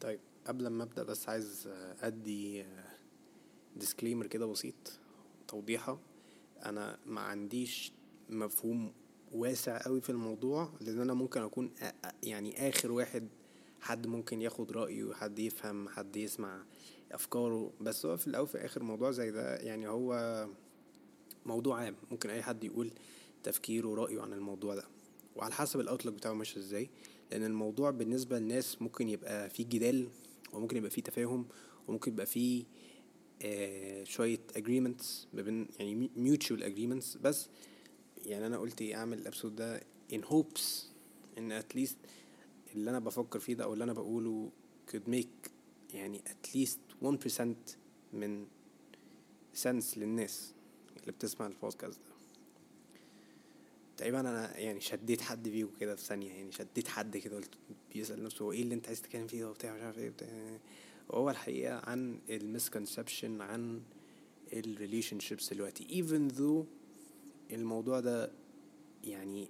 طيب قبل ما أبدأ بس عايز أدي ديسكليمر كده بسيط توضيحة. أنا ما عنديش مفهوم واسع قوي في الموضوع لأن أنا ممكن أكون يعني آخر واحد حد ممكن ياخد رأيه حد يفهم حد يسمع أفكاره. بس هو في الأول في الآخر موضوع زي ده يعني هو موضوع عام. ممكن أي حد يقول تفكيره ورأيه عن الموضوع ده. وعلى حسب الاوتلوك بتاعه ماشي إزاي. لأن الموضوع بالنسبة للناس ممكن يبقى فيه جدال وممكن يبقى فيه تفاهم وممكن يبقى فيه آه شوية agreements ما بين يعني mutual agreements. بس يعني أنا قلت إيه أعمل الأبسود ده in hopes إن at least اللي أنا بفكر فيه ده أو اللي أنا بقوله could make يعني at least 1% من sense للناس اللي بتسمع البودكاست ده. تقريبا أنا يعني شديت حد فيه كده في ثانية يعني شديت حد كده قلت بيسأل نفسه هو إيه اللي أنت عايز تتكلم فيه ده وبتاع مش عارف إيه وهو الحقيقة عن ال misconception عن ال relationships دلوقتي. Even though الموضوع ده يعني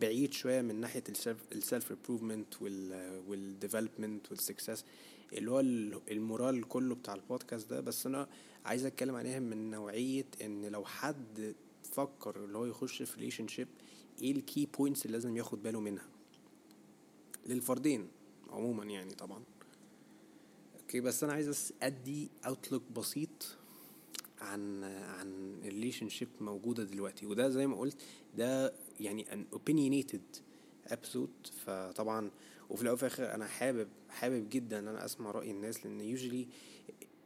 بعيد شوية من ناحية ال self improvement وال development وال success اللي هو ال moral كله بتاع البودكاست ده. بس أنا عايز أتكلم عليها من نوعية إن لو حد فكر اللي هو يخش في relationship إيه ال key points اللي لازم ياخد باله منها؟ للفردين عموما يعني طبعا. okay بس أنا عايز أدي outlook بسيط عن عن ال relationship موجودة دلوقتي. وده زي ما قلت ده يعني ان opinionated episode. فطبعا وفي الأول وفي الآخر أنا حابب حابب جدا إن أنا أسمع رأي الناس لأن يوجولي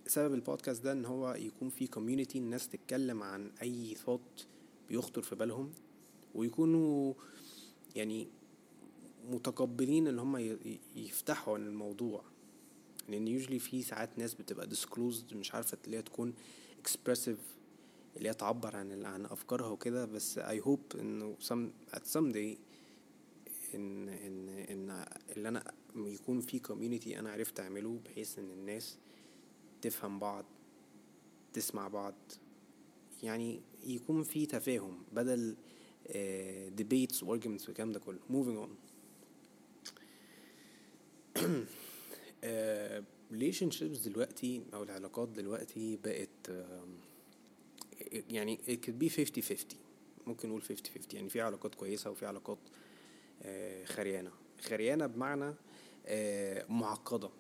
سبب البودكاست ده إن هو يكون في كوميونتي الناس تتكلم عن أي ثوت بيخطر في بالهم ويكونوا يعني متقبلين إن هم يفتحوا عن الموضوع. لأن يوجولي في ساعات ناس بتبقى disclosed مش عارفة اللي هي تكون expressive اللي هي تعبر عن عن أفكارها وكده. بس I hope إنه some at some day إن إن إن اللي أنا يكون في community أنا عرفت أعمله بحيث إن الناس تفهم بعض تسمع بعض. يعني يكون في تفاهم بدل debates و arguments والكلام ده كله. Moving on. relationships دلوقتي أو العلاقات دلوقتي بقت يعني it could be 50 50 ممكن نقول 50 50 يعني في علاقات كويسة وفي علاقات خريانة. خريانة بمعنى معقدة.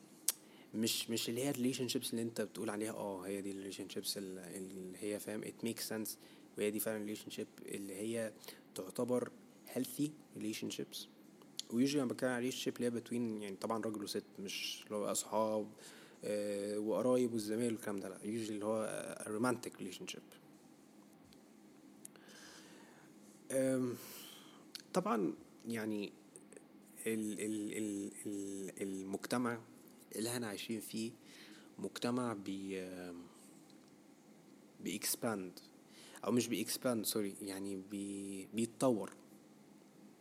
مش مش اللي هي ال relationships اللي انت بتقول عليها آه هي دي ال relationships اللي هي فاهم it make sense وهي دي فعلا relationship اللي هي تعتبر healthy relationships و usually أنا بتكلم على relationship اللي هي between يعني طبعا راجل وست مش اللي هو أصحاب آه وقرايب والزمايل والكلام ده لا usually اللي هو romantic relationship طبعا يعني ال ال ال المجتمع اللي إحنا عايشين فيه مجتمع بي بي expand أو مش بي expand sorry يعني بي بيتطور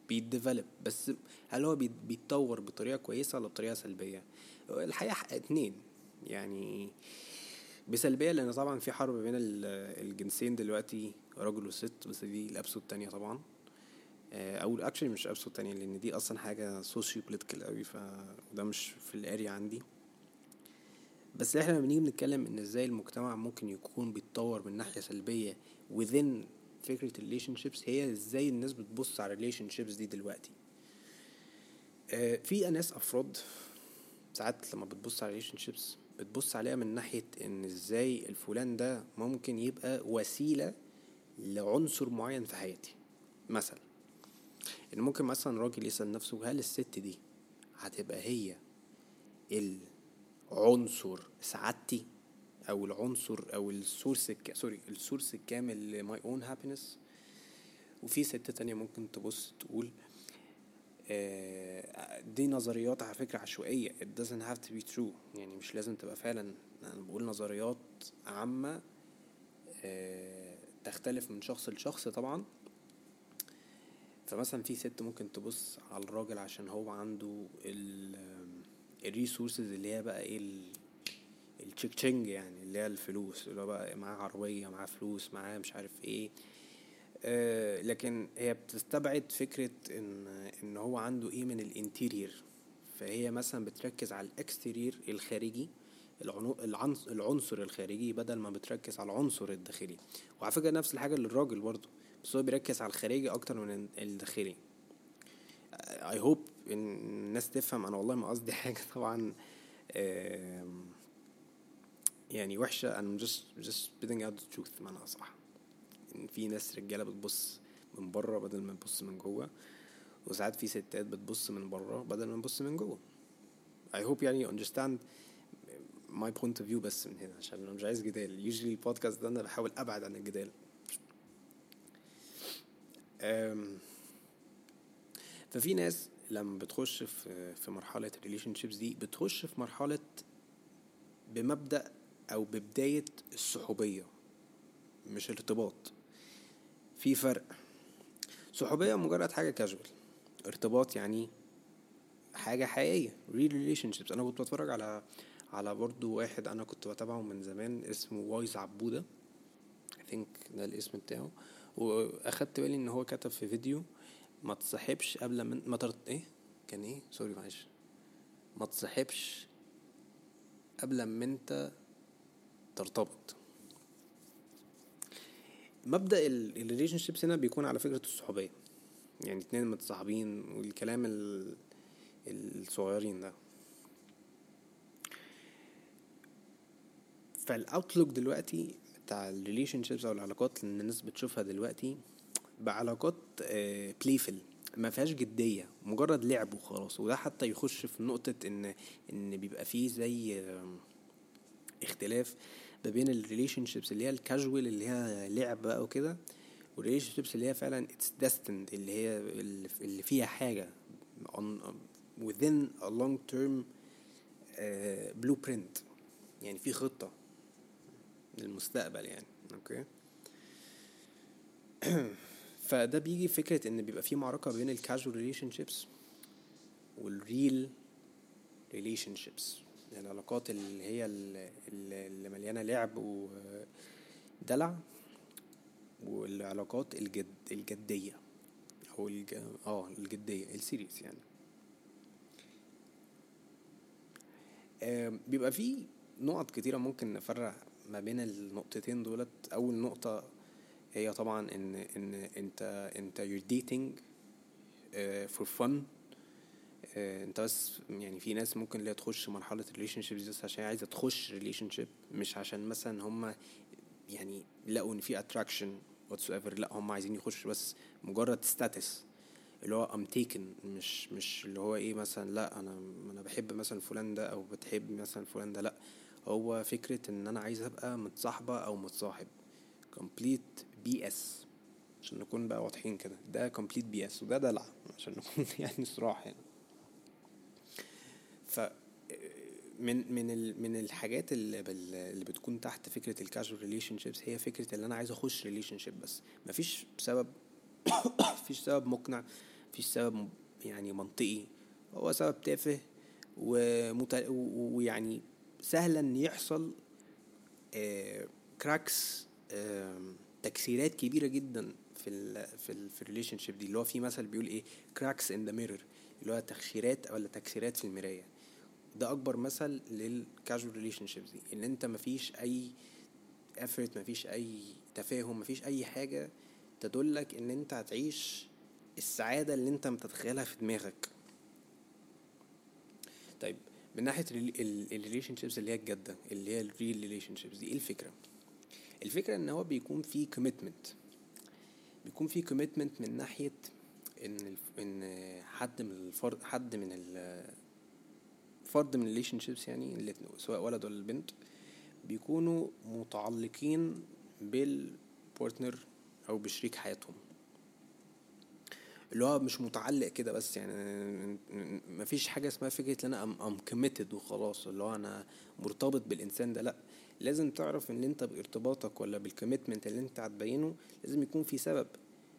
بي develop بس هل هو بيتطور بطريقة كويسة ولا بطريقة سلبية؟ الحقيقة اتنين. يعني بسلبية لأن طبعا في حرب بين الجنسين دلوقتي راجل وست بس دي ال episode التانية طبعا. أو actually مش episode تانية لأن دي أصلا حاجة socio-political قوي فده مش في ال area عندي. بس إحنا لما بنيجي بنتكلم إن إزاي المجتمع ممكن يكون بيتطور من ناحية سلبية within فكرة ال relationships هي إزاي الناس بتبص على ال relationships دي دلوقتي. في ناس أفراد ساعات لما بتبص على ال relationships بتبص عليها من ناحية إن إزاي الفلان ده ممكن يبقى وسيلة لعنصر معين في حياتي. مثلا إن ممكن مثلا راجل يسأل نفسه هل الست دي هتبقى هي العنصر سعادتي أو العنصر أو ال source الك... sorry ال source الكامل ل my own happiness؟ وفي ست تانية ممكن تبص تقول آه دي نظريات على فكرة عشوائية. It doesn't have to be true. يعني مش لازم تبقى فعلا. أنا بقول نظريات عامة آه تختلف من شخص لشخص طبعا. فمثلا في ست ممكن تبص على الراجل عشان هو عنده ال resources اللي هي بقى إيه التشيك يعني اللي هي الفلوس اللي هو بقى معاه عربية معاه فلوس معاه مش عارف إيه. آه لكن هي بتستبعد فكرة إن إن هو عنده إيه من ال interior فهي مثلا بتركز على ال exterior الخارجي العنصر الخارجي بدل ما بتركز على العنصر الداخلي. وعلى فكرة نفس الحاجة للراجل برضه. بس هو بيركز على الخارجي أكتر من الداخلي. I hope إن الناس تفهم أنا والله ما قصدي حاجة طبعا يعني وحشة. أنا just just spitting out the truth بمعنى أصح. إن في ناس رجالة بتبص من بره بدل ما تبص من جوه وساعات في ستات بتبص من بره بدل ما تبص من جوه. I hope يعني you understand my point of view بس من هنا عشان أنا مش عايز جدال. Usually البودكاست ده أنا بحاول أبعد عن الجدال. ففي ناس لما بتخش في في مرحلة ال relationships دي بتخش في مرحلة بمبدأ أو ببداية الصحوبية مش ارتباط في فرق. صحوبية مجرد حاجة كاجوال ارتباط يعني حاجة حقيقية real relationships. أنا كنت بتفرج على على برضو واحد أنا كنت بتابعه من زمان اسمه وايز عبودة. I think ده الاسم بتاعه. واخدت بالي ان هو كتب في فيديو ما تصاحبش قبل من ما ترت... إيه؟ كان إيه؟ sorry معلش. ما تصاحبش قبل ما انت ترتبط. مبدأ ال relationships هنا بيكون على فكرة الصحوبية. يعني اتنين متصاحبين والكلام ال- الصغيرين ده. فال outlook دلوقتي بتاع ال relationships أو العلاقات اللي الناس بتشوفها دلوقتي بعلاقات playful ما فيهاش جدية مجرد لعب وخلاص. وده حتى يخش في نقطة إن إن بيبقى فيه زي اختلاف ما بين ال relationships اللي هي الكاجوال اللي هي لعب بقى وكده وال relationships اللي هي فعلا it's destined اللي هي اللي فيها حاجة on within a long term blueprint يعني في خطة. للمستقبل يعني okay؟ فده بيجي فكرة إن بيبقى في معركة بين ال casual relationships وال real relationships العلاقات اللي هي ال- ال- اللي مليانة لعب ودلع والعلاقات الجد الجدية أو الج... آه الجدية ال serious يعني. بيبقى في نقط كتيرة ممكن نفرق ما بين النقطتين دولت. أول نقطة هي طبعا أنت أنت you're dating uh, for fun. uh, أنت بس يعني في ناس ممكن اللي تخش مرحلة relationship دي بس عشان هي عايزة تخش relationship مش عشان مثلا هما يعني لقوا إن في attraction whatsoever. لا هم عايزين يخشوا بس مجرد status. اللي هو I'm taken مش مش اللي هو إيه مثلا لا أنا أنا بحب مثلا فلان ده أو بتحب مثلا فلان ده. لا هو فكرة إن أنا عايز أبقى متصاحبة أو متصاحب. Complete BS عشان نكون بقى واضحين كده. ده complete BS وده دلع. عشان نكون يعني صراحة يعني. ف من من من الحاجات اللي, اللي بتكون تحت فكرة ال casual relationships هي فكرة إن أنا عايز أخش relationship بس. مفيش سبب مفيش سبب مقنع مفيش سبب يعني منطقي. هو سبب تافه ويعني سهل ان يحصل cracks تكسيرات كبيرة جدا في ال في ال في ال relationship دي. اللي هو في مثل بيقول إيه؟ cracks in the mirror اللي هو تكشيرات ولا تكسيرات في المراية. ده أكبر مثل لل casual relationships دي. إن أنت مفيش أي effort مفيش أي تفاهم مفيش أي حاجة تدلك إن أنت هتعيش السعادة اللي أنت متتخيلها في دماغك. طيب من ناحية ال relationships اللي هي الجادة اللي هي ال real relationships دي إيه الفكرة؟ الفكرة إن هو بيكون في commitment بيكون في commitment من ناحية إن إن حد من الفرد حد من ال فرد من ال relationships يعني اللي سواء ولد ولا البنت بيكونوا متعلقين بال partner أو بشريك حياتهم. اللي هو مش متعلق كده بس يعني مفيش حاجة اسمها فكرة إن أنا I'm committed وخلاص اللي هو أنا مرتبط بالإنسان ده لأ. لازم تعرف إن أنت بإرتباطك ولا بال commitment اللي أنت هتبينه لازم يكون في سبب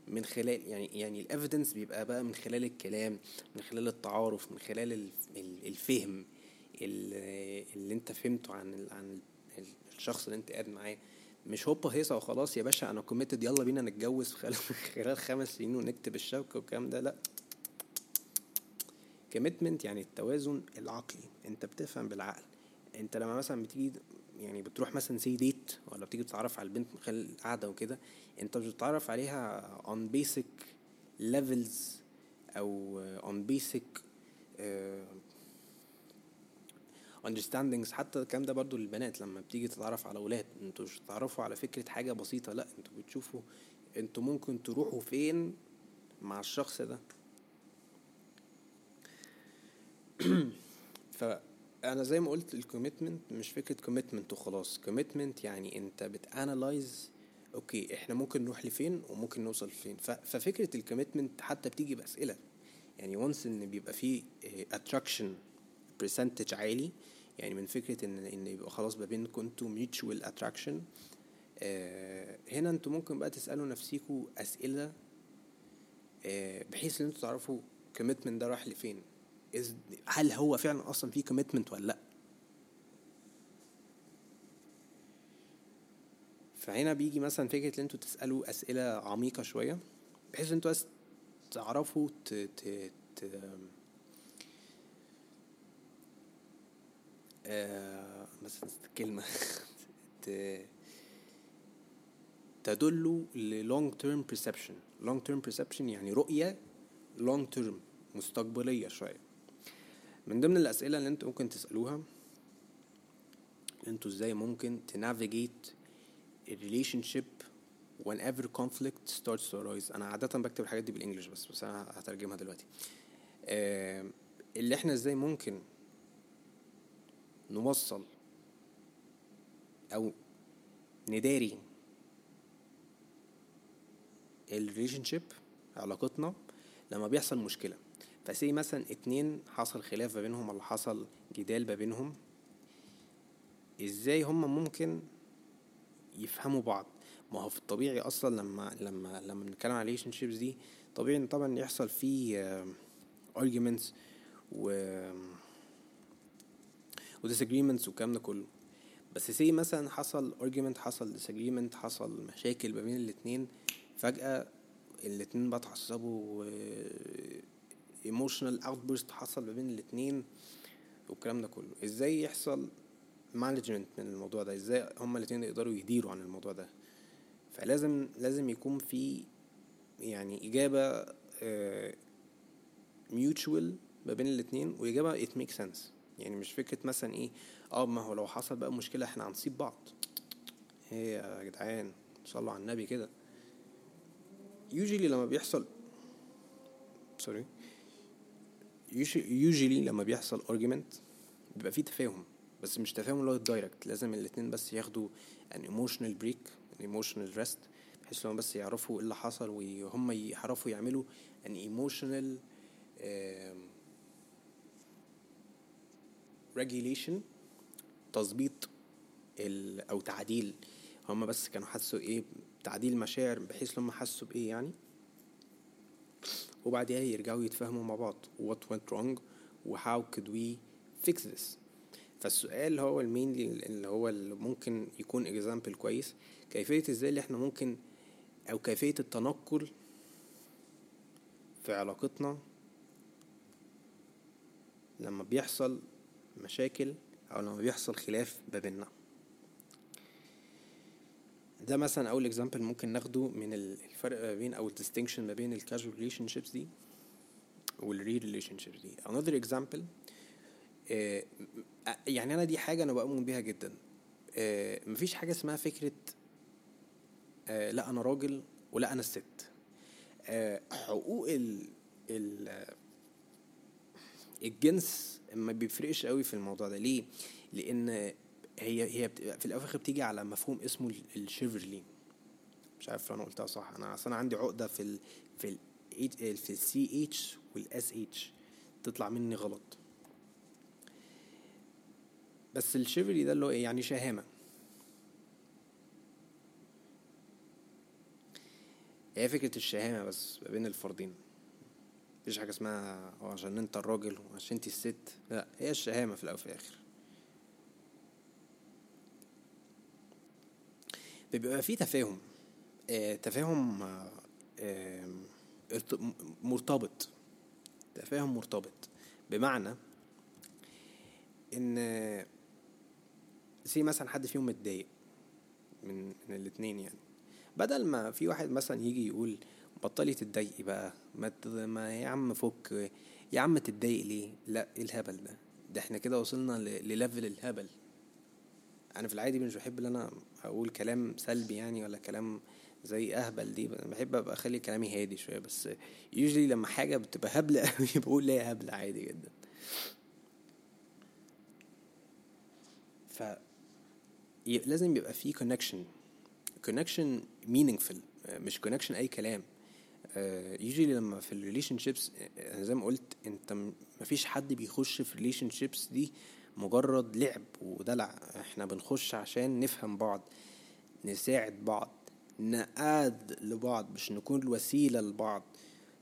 من خلال يعني يعني ال evidence بيبقى بقى من خلال الكلام من خلال التعارف من خلال الف- ال- الفهم ال- اللي أنت فهمته عن عن ال- الشخص اللي أنت قاعد معاه. مش هوبا هيصة وخلاص يا باشا أنا committed يلا بينا نتجوز خلال خمس سنين ونكتب الشبكة والكلام ده. لا. commitment يعني التوازن العقلي. أنت بتفهم بالعقل. أنت لما مثلا بتيجي يعني بتروح مثلا سي ديت ولا بتيجي تتعرف على البنت من خلال القعدة وكده أنت مش بتتعرف عليها on basic levels أو on basic understandings حتى الكلام ده برضو للبنات لما بتيجي تتعرف على أولاد أنتوا مش بتتعرفوا على فكرة حاجة بسيطة لا أنتوا بتشوفوا أنتوا ممكن تروحوا فين مع الشخص ده. فانا زي ما قلت ال commitment مش فكرة commitment وخلاص. commitment يعني أنت بت analyze okay إحنا ممكن نروح لفين وممكن نوصل لفين. ففكره ال commitment حتى بتيجي بأسئلة. يعني once إن بيبقى فيه attraction percentage عالي يعني من فكرة إن إن يبقى خلاص ما بينكم أنتوا mutual attraction هنا أنتوا ممكن بقى تسألوا نفسيكوا أسئلة آه بحيث إن أنتوا تعرفوا commitment ده رايح لفين. هل هو فعلا أصلا في commitment ولا لأ؟ فهنا بيجي مثلا فكرة إن أنتوا تسألوا أسئلة عميقة شوية بحيث إن أنتوا تعرفوا ت... ت... ت... آه مثلا كلمة تدل لل long term perception long term perception يعني رؤية long term مستقبلية شوية. من ضمن الأسئلة اللي أنتوا ممكن تسألوها أنتوا إزاي ممكن ت navigate ال relationship whenever conflict starts to arise. أنا عادة بكتب الحاجات دي بال English بس بس أنا هترجمها دلوقتي. آه اللي إحنا إزاي ممكن نوصل أو نداري ال relationship علاقتنا لما بيحصل مشكلة. ف say مثلا اتنين حصل خلاف ما بينهم ولا حصل جدال ما بينهم إزاي هما ممكن يفهموا بعض؟ ما هو في الطبيعي أصلا لما لما لما بنتكلم على relationships دي طبيعي طبعا يحصل فيه arguments و و disagreements والكلام ده كله. بس say مثلا حصل argument حصل disagreement حصل مشاكل ما بين الاتنين فجأة الاتنين بقى اتعصبوا emotional outburst حصل ما بين الاتنين والكلام ده كله. إزاي يحصل management من الموضوع ده؟ إزاي هما الاتنين يقدروا يديروا عن الموضوع ده؟ فلازم لازم يكون في يعني إجابة mutual ما بين الاتنين وإجابة it makes sense. يعني مش فكرة مثلا إيه آه ما هو لو حصل بقى مشكلة إحنا هنسيب بعض. إيه يا جدعان؟ صلوا على النبي كده. Usually لما بيحصل sorry usually لما بيحصل argument بيبقى فيه تفاهم بس مش تفاهم اللي هو الدايركت لازم الاتنين بس ياخدوا an emotional break an emotional rest بحيث لهم بس يعرفوا إيه اللي حصل وهم يعرفوا يعملوا an emotional regulation تظبيط أو تعديل. هم بس كانوا حسوا إيه تعديل مشاعر بحيث لما حسوا بإيه يعني. وبعدها يرجعوا يتفاهموا مع بعض what went wrong و how could we fix this. فالسؤال هو ال main اللي هو اللي ممكن يكون example كويس. كيفية إزاي اللي إحنا ممكن أو كيفية التنقل في علاقتنا لما بيحصل مشاكل أو لما بيحصل خلاف ما بيننا. ده مثلا أول example ممكن ناخده من الفرق ما بين أو ال distinction ما بين ال casual relationships دي وال real relationships دي. Another example آه يعني أنا دي حاجة أنا بؤمن بيها جدا. آه مفيش حاجة اسمها فكرة آه لا أنا راجل ولا أنا الست. حقوق ال ال الجنس ما بيفرقش قوي في الموضوع ده. ليه؟ لأن هي هي في الآخر بتيجي على مفهوم اسمه ال chivalry مش عارف لو أنا قلتها صح. أنا أصل أنا عندي عقدة في ال في ال في السي اتش والاس اتش تطلع مني غلط. بس ال chivalry ده اللي هو إيه؟ يعني شهامة. هي فكرة الشهامة بس ما بين الفردين مفيش حاجة اسمها عشان أنت الراجل وعشان أنت الست. لا هي الشهامة في الأول وفي الآخر. بيبقى في تفاهم. آه تفاهم آه مرتبط. تفاهم مرتبط. بمعنى إن سي مثلا حد فيهم متضايق من من الاتنين يعني. بدل ما في واحد مثلا يجي يقول بطلي تتضايقي بقى. ما, ما يا عم فك يا عم تتضايق ليه؟ لا إيه الهبل ده؟ ده إحنا كده وصلنا لل level الهبل. أنا في العادي مش بحب إن أنا أقول كلام سلبي يعني ولا كلام زي أهبل دي. بحب أبقى أخلي كلامي هادي شوية بس usually لما حاجة بتبقى هبلة قوي بقول ليه هبلة عادي جدا. ف لازم يبقى في connection connection meaningful مش connection أي كلام. يجي لما في ال relationships زي ما قلت انت مفيش حد بيخش في الريليشن شيبس دي مجرد لعب ودلع إحنا بنخش عشان نفهم بعض نساعد بعض نقاد لبعض مش نكون الوسيلة لبعض.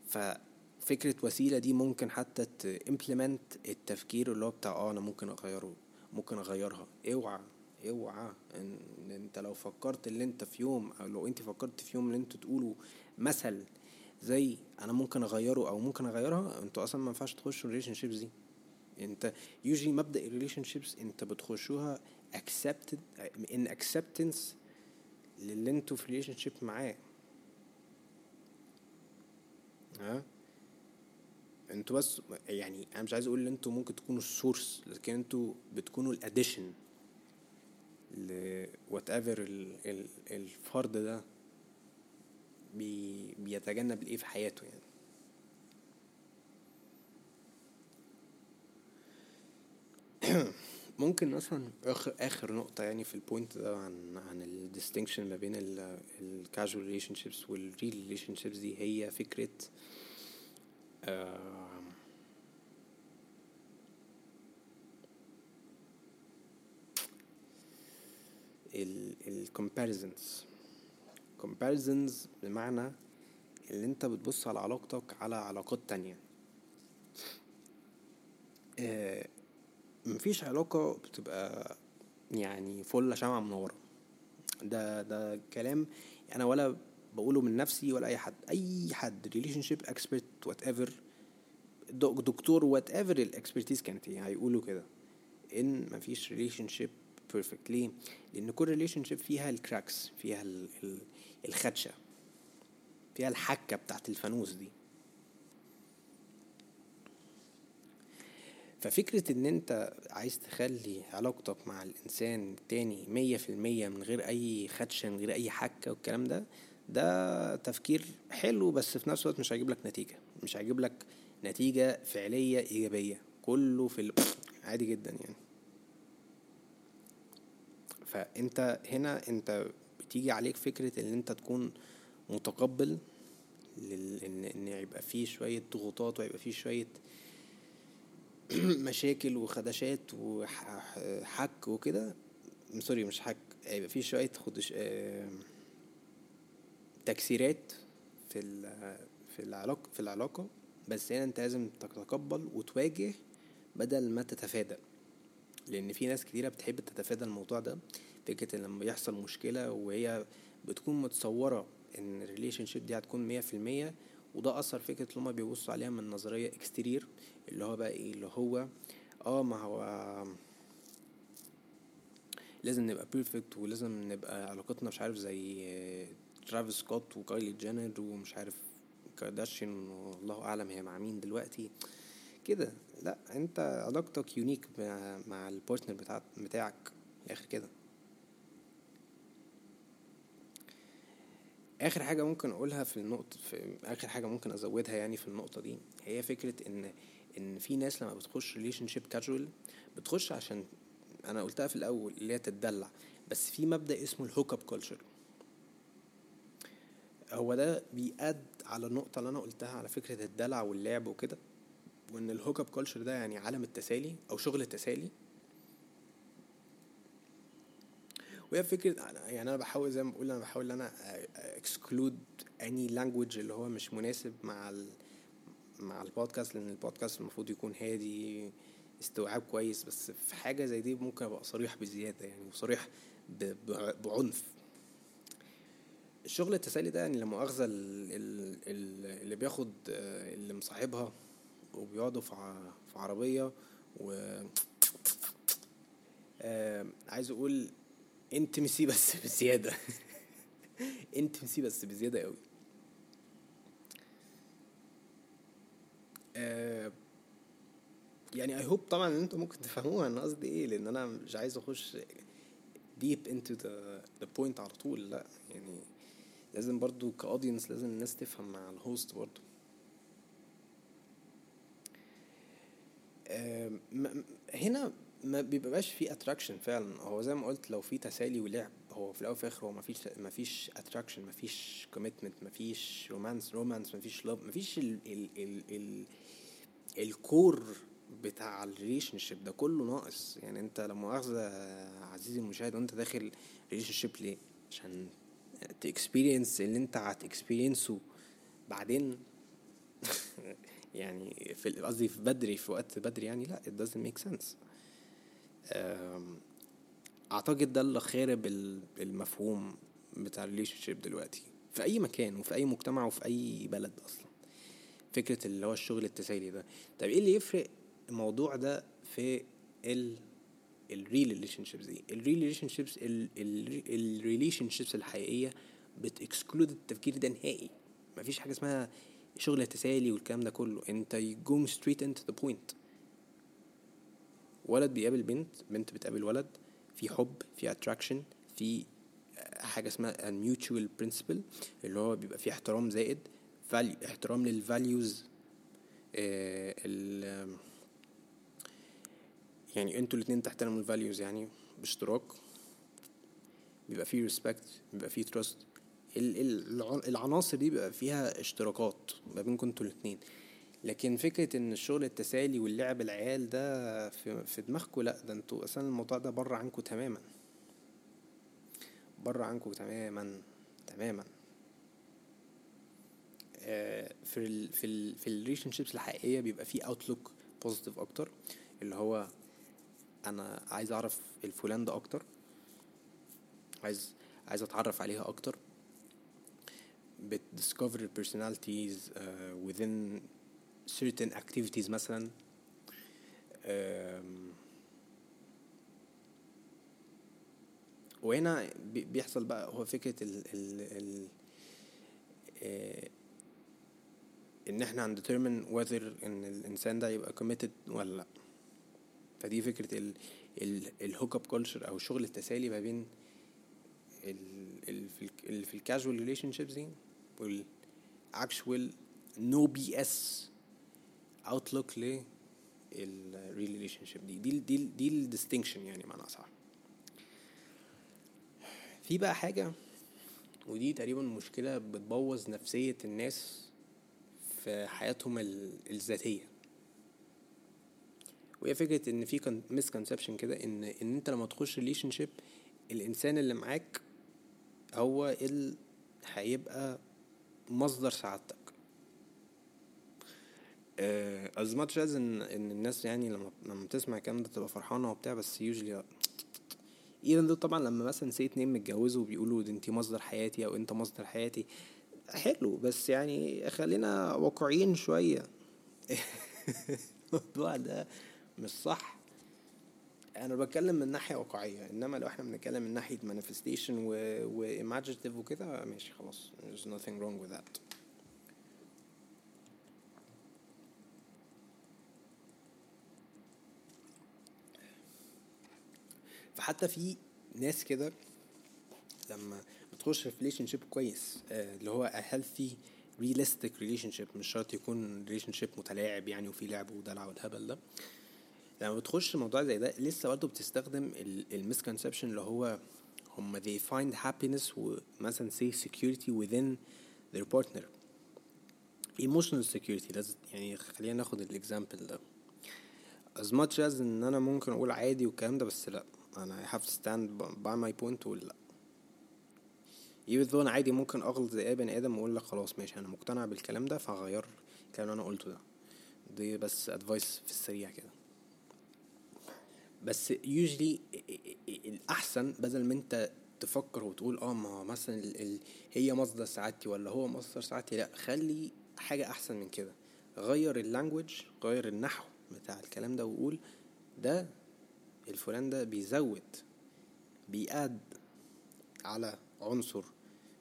ففكرة وسيلة دي ممكن حتى تimplement التفكير اللي هو بتاع آه أنا ممكن أغيره ممكن أغيرها. اوعى اوعى ان أنت لو فكرت اللي أنت في يوم أو لو أنت فكرت في يوم اللي أنتوا تقولوا مثل زي أنا ممكن أغيره أو ممكن أغيرها أنتوا أصلا ما ينفعش تخشوا ال relationships دي. أنت usually مبدأ ال relationships أنت بتخشوها accepted and acceptance للي أنتوا في relationship معاه. ها؟ أنتوا بس يعني أنا مش عايز أقول إن أنتوا ممكن تكونوا ال source لكن أنتوا بتكونوا ال addition ل whatever الفرد ده. بي بيتجنب الإيه في حياته يعني. ممكن مثلا آخر آخر نقطة يعني في ال point ده عن عن ال distinction ما بين ال casual relationships وال real relationships دي هي فكرة ال comparisons comparisons بمعنى اللي انت بتبص على علاقتك على علاقات تانية. آه مفيش علاقة بتبقى يعني فل شمعة منورة ده ده كلام أنا ولا بقوله من نفسي ولا أي حد. أي حد relationship expert whatever دكتور whatever ال expertise كانت إيه هيقولوا كده. إن مفيش relationship perfect ليه لأن كل relationship فيها ال cracks فيها الخدشة فيها الحكة بتاعت الفانوس دي. ففكرة إن أنت عايز تخلي علاقتك مع الإنسان التاني مية في المية من غير أي خدشة من غير أي حكة والكلام ده ده تفكير حلو بس في نفس الوقت مش هيجيب لك نتيجة. مش هيجيب لك نتيجة فعلية إيجابية. كله في عادي جدا يعني. فأنت هنا أنت بتيجي عليك فكرة إن أنت تكون متقبل لل... ان إن يبقى فيه شوية ضغوطات ويبقى فيه شوية مشاكل وخدشات وحك وكده سوري مش حك هيبقى فيه شوية خدش تكسيرات في في العلاقة في العلاقة بس هنا أنت لازم تتقبل وتواجه بدل ما تتفادى. لأن في ناس كتيرة بتحب تتفادى الموضوع ده فكرة لما يحصل مشكلة وهي بتكون متصورة إن ال relationship دي هتكون مية في المية وده أثر فكرة اللي هما بيبصوا عليها من نظرية exterior اللي هو بقى إيه اللي هو آه ما هو لازم نبقى perfect ولازم نبقى علاقتنا مش عارف زي ترافيس سكوت وكايلي جينر ومش عارف كارداشيان والله أعلم هي مع مين دلوقتي. كده. لا انت علاقتك unique مع, مع ال partner بتاع بتاعك الآخر كده. آخر حاجة ممكن أقولها في النقطه في آخر حاجة ممكن أزودها يعني في النقطة دي هي فكرة إن إن في ناس لما بتخش relationship casual بتخش عشان أنا قلتها في الأول اللي هي تتدلع بس في مبدأ اسمه ال hookup culture هو ده بي add على النقطة اللي أنا قلتها على فكرة الدلع واللعب وكده. وإن ال hookup culture ده يعني عالم التسالي أو شغل التسالي. وهي فكرة يعني أنا بحاول زي ما بقول أنا بحاول إن أنا exclude any language اللي هو مش مناسب مع ال مع البودكاست لأن البودكاست المفروض يكون هادي استوعاب كويس بس في حاجة زي دي ممكن أبقى صريح بزيادة يعني وصريح بعنف. الشغل التسالي ده يعني لما مؤاخذة اللي بياخد اللي مصاحبها وبيقعدوا في ع- في عربية و آه عايز أقول انتمسي بس بزيادة. intimacy بس بزيادة قوي آه يعني I hope طبعا إن أنتوا ممكن تفهموها أنا قصدي إيه لأن أنا مش عايز أخش deep into the the point على طول لأ يعني لازم برضو ك audience لازم الناس تفهم مع ال host برضو. هنا ما بيبقاش في attraction فعلا. هو زي ما قلت لو في تسالي ولعب هو في الأول وفي الآخر هو ما فيش ما فيش attraction ما فيش commitment ما فيش romance romance ما فيش love ما فيش ال ال ال ال ال core بتاع ال relationship ده كله ناقص. يعني أنت لما مؤاخذة عزيزي المشاهد وأنت داخل relationship ليه؟ عشان ت experience اللي أنت هت experience ه بعدين. يعني في قصدي في بدري في وقت بدري يعني لا it doesn't make sense. أعتقد ده اللي خارب ال- المفهوم بتاع ال relationship دلوقتي في أي مكان وفي أي مجتمع وفي أي بلد أصلا. فكرة اللي هو الشغل التسالي ده. طب إيه اللي يفرق الموضوع ده في ال ال real relationships دي؟ ال real relationships ال relationships الحقيقية بت exclude التفكير ده نهائي. مفيش حاجة اسمها شغل تسالي والكلام ده كله. انت going straight into the point. ولد بيقابل بنت بنت بتقابل ولد في حب في attraction في حاجة اسمها mutual principle اللي هو بيبقى فيه احترام زائد احترام للفاليوز ال يعني أنتوا الاتنين تحترموا ال values يعني باشتراك. بيبقى فيه respect بيبقى فيه trust العناصر دي بيبقى فيها اشتراكات ما بينكم أنتوا الاتنين. لكن فكرة إن الشغل التسالي واللعب العيال ده في, في دماغكم لا ده أنتوا أصلا الموضوع ده بره عنكم تماما. بره عنكم تماما تماما. آه، في ال في ال في ال relationships الحقيقية بيبقى في outlook positive أكتر. اللي هو أنا عايز أعرف الفلان ده أكتر عايز عايز أتعرف عليها أكتر. بت discover personalities uh, within certain activities مثلا um, وهنا بي- بيحصل بقى هو فكرة ال ال ال آه، ان إحنا هن determine whether ان الانسان ده يبقى committed ولا لا فدي فكرة ال ال ال hookup culture أو الشغل التسالي ما بين ال ال في ال اللي في ال casual relationships دي وال actual no BS outlook لل relationship دي دي دي دي ال distinction يعني معنى أصح. في بقى حاجة ودي تقريبا مشكلة بتبوظ نفسية الناس في حياتهم ال- الذاتية. وهي فكرة إن في misconception كده إن إن أنت لما تخش relationship الإنسان اللي معاك هو اللي هيبقى مصدر سعادتك. as much as ان الناس يعني لما لما تسمع الكلام ده تبقى فرحانة وبتاع بس usually even though طبعا لما مثلا سي اتنين متجوزوا وبيقولوا ده انتي مصدر حياتي أو انت مصدر حياتي حلو بس يعني خلينا واقعيين شوية. الموضوع ده مش صح. أنا بتكلم من ناحية واقعية إنما لو إحنا بنتكلم من ناحية manifestation و و imaginative وكده ماشي خلاص there's nothing wrong with that. فحتى في ناس كده لما بتخش في relationship كويس آه، اللي هو a healthy realistic relationship مش شرط يكون relationship متلاعب يعني وفي لعب ودلع والهبل ده. لما بتخش موضوع زي ده لسه برضه بتستخدم ال misconception اللي هو هم they find happiness ومثلا say security within their partner. Emotional security لازم يعني خلينا ناخد ال example ده. As much as إن أنا ممكن أقول عادي والكلام ده بس لأ. أنا I have to stand by my point وأقول لأ. Even though أنا عادي ممكن أغلط زي أي بني آدم وأقول لك خلاص ماشي أنا مقتنع بالكلام ده فهغير الكلام اللي أنا قلته ده. دي بس ادفايس في السريع كده. بس usually الأحسن بدل ما أنت تفكر وتقول آه ما مثلا ال هي مصدر سعادتي ولا هو مصدر سعادتي؟ لا خلي حاجة أحسن من كده. غير اللانجوج غير النحو بتاع الكلام ده وقول ده الفلان ده بيزود بيقاد على عنصر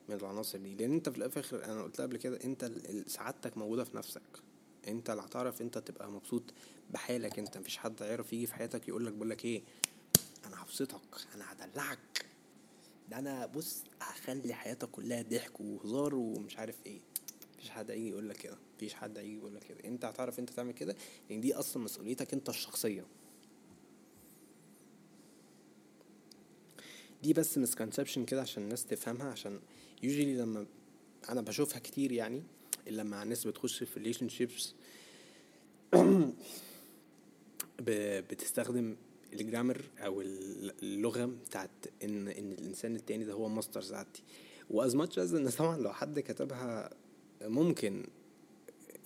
من العناصر دي. لأن أنت في الآخر أنا قلت قبل كده أنت سعادتك موجودة في نفسك. انت اللي هتعرف انت تبقى مبسوط بحالك. انت مفيش حد هيعرف يجي في حياتك يقول لك بقول لك إيه أنا هبسطك أنا هدلعك. ده أنا بص هخلي حياتك كلها ضحك وهزار ومش عارف إيه. مفيش حد هيجي يقول لك كده مفيش حد هيجي يقول لك كده. انت هتعرف انت تعمل كده لأن دي أصلا مسؤوليتك انت الشخصية. دي بس misconception كده عشان الناس تفهمها عشان usually لما أنا بشوفها كتير يعني لما الناس بتخش في relationships بتستخدم ال grammar أو اللغة بتاعت إن إن الإنسان التاني ده هو مصدر سعادتي و as much as إن طبعا لو حد كتبها ممكن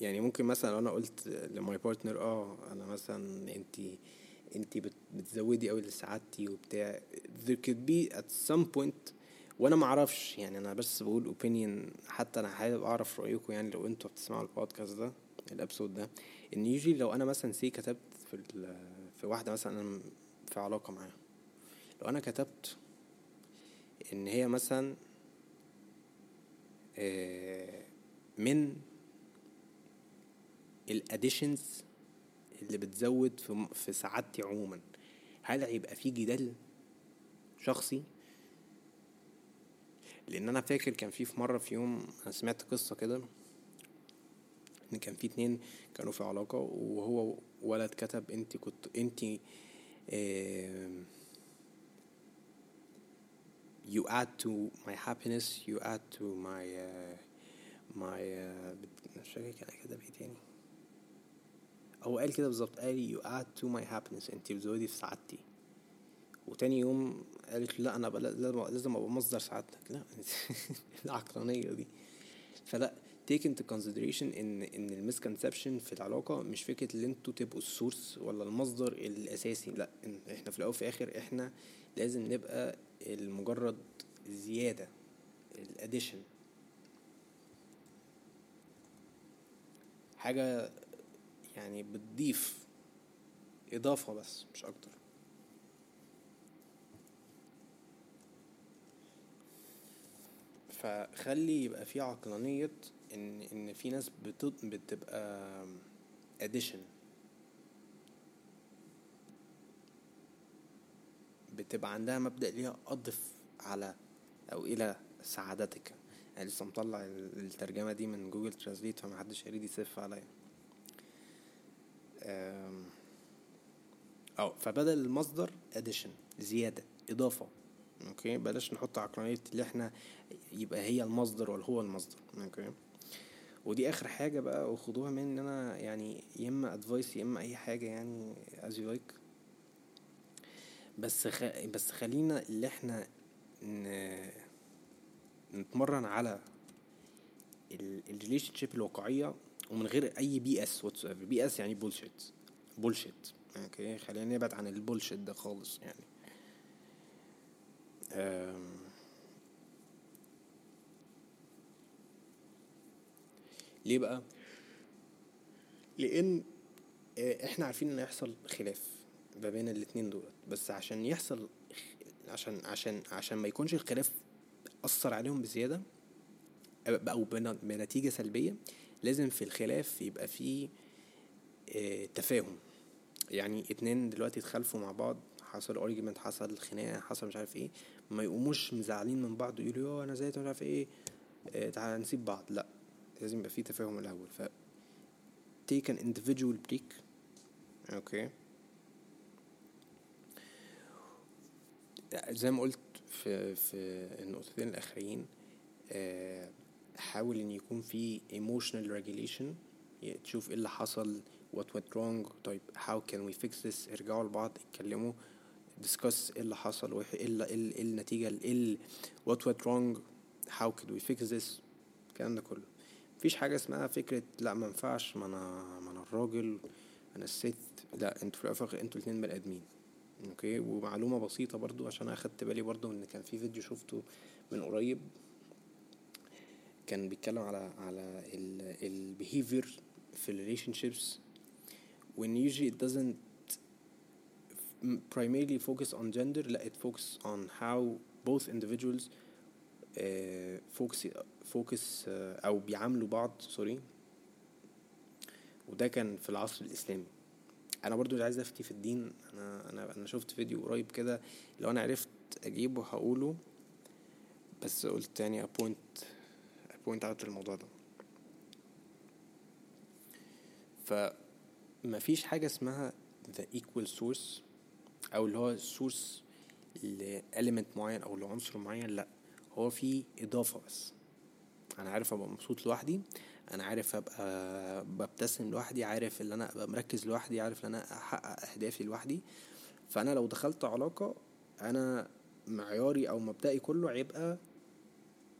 يعني ممكن مثلا لو أنا قلت ل my partner آه أنا مثلا أنت أنت بتزودي قوي لسعادتي وبتاع. There could be at some point وأنا ما أعرفش يعني أنا بس بقول opinion حتى أنا حابب اعرف رأيكم يعني لو أنتوا بتسمعوا البودكاست ده ال episode ده ان يجي لو أنا مثلا say كتبت في في واحدة مثلا أنا في علاقة معاها لو أنا كتبت إن هي مثلا آه، من الاديشنز اللي بتزود في في سعادتي عموما هل هيبقى في جدال شخصي؟ لأن أنا فاكر كان في في مرة في يوم أنا سمعت قصة كده إن كان في اتنين كانوا في علاقة وهو ولد كتب انت كنت انت you add to my happiness you add to my uh, my uh, مش فاكر كان كده بايه تاني. هو قال كده بالظبط قال you add to my happiness انت بتزودي في سعادتي. وتاني يوم قالت لا أنا لازم أبقى مصدر سعادتك. لا. العقلانية دي. فلا take into consideration إن إن المسكونسبشن في العلاقة مش فكرة إن أنتوا تبقوا السورس ولا المصدر الأساسي. لا إحنا في الأول وفي الآخر إحنا لازم نبقى المجرد زيادة الاديشن حاجة يعني بتضيف إضافة بس مش أكتر. فخلي يبقى في عقلانية إن إن في ناس بتبقى addition بتبقى عندها مبدأ ليها أضف على أو إلى سعادتك. يعني لسه مطلع الترجمة دي من Google Translate فمحدش يريد يسف عليا. أو فبدل المصدر addition زيادة إضافة. أوكي؟ بلاش نحط عقلانية اللي إحنا يبقى هي المصدر ولا هو المصدر okay؟ ودي آخر حاجة بقى وخدوها مني إن أنا يعني يا إما advice يا إما أي حاجة يعني as you like. بس خ... بس خلينا اللي إحنا ن... نتمرن على ال relationship الواقعية ومن غير أي BS what's BS يعني bullshit bullshit أوكي؟ خلينا نبعد عن ال bullshit ده خالص يعني. ليه بقى؟ لأن آه، إحنا عارفين إن هيحصل خلاف ما بين الاتنين دول بس عشان يحصل عشان عشان عشان ما يكونش الخلاف أثر عليهم بزيادة أو بنتيجة سلبية لازم في الخلاف يبقى فيه آه، تفاهم. يعني اتنين دلوقتي اتخالفوا مع بعض حصل ارجيومنت حصل خناقة حصل مش عارف إيه ما يقوموش مزعلين من بعض ويقولوا أنا زيت مش عارف إيه. آه تعالى نسيب بعض. لأ لازم يبقى في تفاهم الأول. ف take an individual break. أوكي. زي ما قلت في في النقطتين الأخرين آه حاول إن يكون في emotional regulation. تشوف إيه اللي حصل what went wrong. طيب how can we fix this ارجعوا لبعض اتكلموا. Discuss إيه اللي حصل وإيه إيه النتيجة إيه what went wrong? How could we fix this? الكلام ده كله. مفيش حاجة اسمها فكرة لا ما ينفعش ما أنا ما أنا الراجل أنا الست. لا أنتوا في الآخر أنتوا الاتنين بني آدمين. okay؟ ومعلومة بسيطة برضو عشان أنا اخدت بالي برضو إن كان في فيديو شفته من قريب. كان بيتكلم على على ال behavior في relationships. When usually it doesn't primarily focus on gender لا it focus on how both individuals uh, focus focus uh, أو بيعاملوا بعض sorry وده كان في العصر الإسلامي. أنا برضو اللي عايز أفتي في الدين أنا أنا أنا شفت فيديو قريب كده لو أنا عرفت أجيبه هقوله. بس قلت تاني a point a point out الموضوع ده. فما فيش حاجة اسمها the equal source. أو اللي هو source element معين أو لعنصر معين لأ هو في إضافة بس. أنا عارف أبقى مبسوط لوحدي أنا عارف أبقى ببتسم لوحدي عارف إن أنا أبقى مركز لوحدي عارف إن أنا أحقق أهدافي لوحدي. فأنا لو دخلت علاقة أنا معياري أو مبدئي كله هيبقى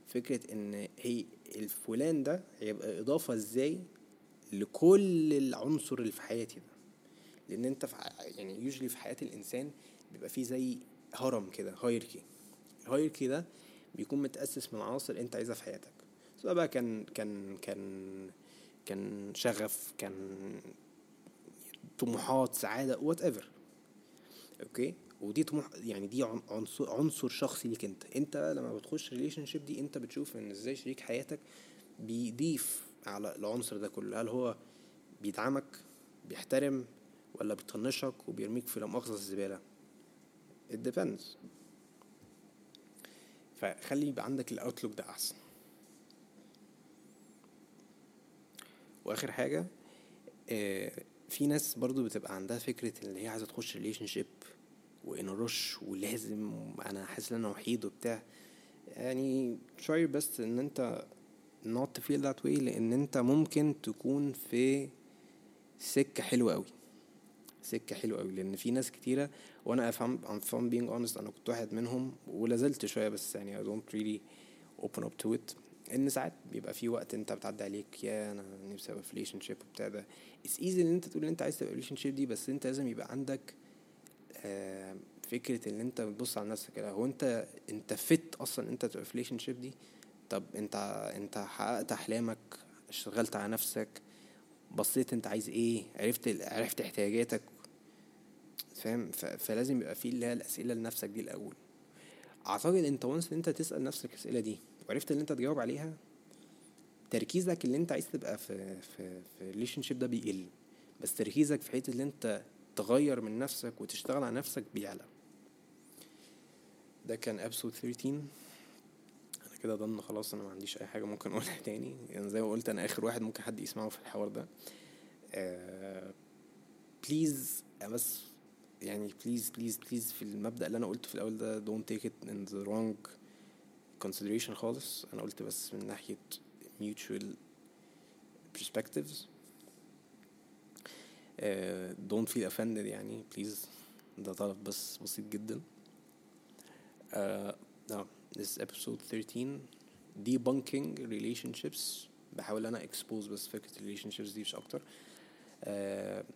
فكرة إن هي الفلان ده هيبقى إضافة إزاي لكل العنصر اللي في حياتي ده. لأن أنت في يعني usually في حياة الإنسان بيبقى فيه زي هرم كده hierarchy ال hierarchy ده بيكون متأسس من عناصر أنت عايزها في حياتك. سواء بقى كان كان كان كان شغف كان طموحات سعادة whatever okay ودي طموح يعني دي عنصر عنصر شخصي ليك أنت. أنت لما بتخش relationship دي أنت بتشوف إن إزاي شريك حياتك بيضيف على العنصر ده كله. هل هو بيدعمك بيحترم ولا بيطنشك وبيرميك في مؤاخذة الزبالة. It depends. فخلي يبقى عندك ال outlook ده أحسن. وآخر حاجة آه في ناس برضو بتبقى عندها فكرة اللي هي عايزة تخش relationship و in rush ولازم أنا حاسس إن أنا وحيد وبتاع. يعني try بس إن أنت not to feel that way لأن أنت ممكن تكون في سكة حلوة قوي سكة حلوة قوي لأن في ناس كتيرة وأنا if I'm if I'm being honest أنا كنت واحد منهم ولازلت شوية بس يعني I don't really open up to it. إن ساعات بيبقى في وقت أنت بتعدي عليك يا أنا نفسي أبقى في relationship وبتاع ده. it's easy إن أنت تقول إن أنت عايز تبقى relationship دي بس أنت لازم يبقى عندك آه فكرة إن أنت بتبص على نفسك كده. هو انت أنت fit أصلا أنت تبقى في relationship دي؟ طب انت أنت حققت أحلامك اشتغلت على نفسك بصيت انت عايز إيه عرفت عرفت احتياجاتك فاهم؟ فلازم يبقى في اللي هي الأسئلة لنفسك دي الأول. أعتقد انت once انت تسأل نفسك الأسئلة دي وعرفت ان انت تجاوب عليها تركيزك اللي انت عايز تبقى في في في relationship ده بيقل بس تركيزك في حتة اللي انت تغير من نفسك وتشتغل على نفسك بيعلى. ده كان episode 13 أنا كده ضمن خلاص أنا ما عنديش أي حاجة ممكن أقولها تاني. يعني زي ما قلت أنا آخر واحد ممكن حد يسمعه في الحوار ده. please uh, بس يعني please please please في المبدأ اللي أنا قلته في الأول ده don't take it in the wrong consideration خالص. أنا قلت بس من ناحية mutual perspectives. uh, don't feel offended يعني please. ده طلب بس بسيط جدا. uh, no, this is episode 13 debunking relationships. بحاول أنا expose بس فكرة relationships دي مش أكتر.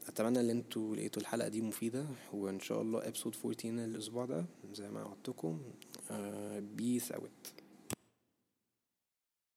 أتمنى إن أنتوا لقيتوا الحلقة دي مفيدة وإن شاء الله ابسود 14 الأسبوع ده زي ما وعدتكم بيس اوت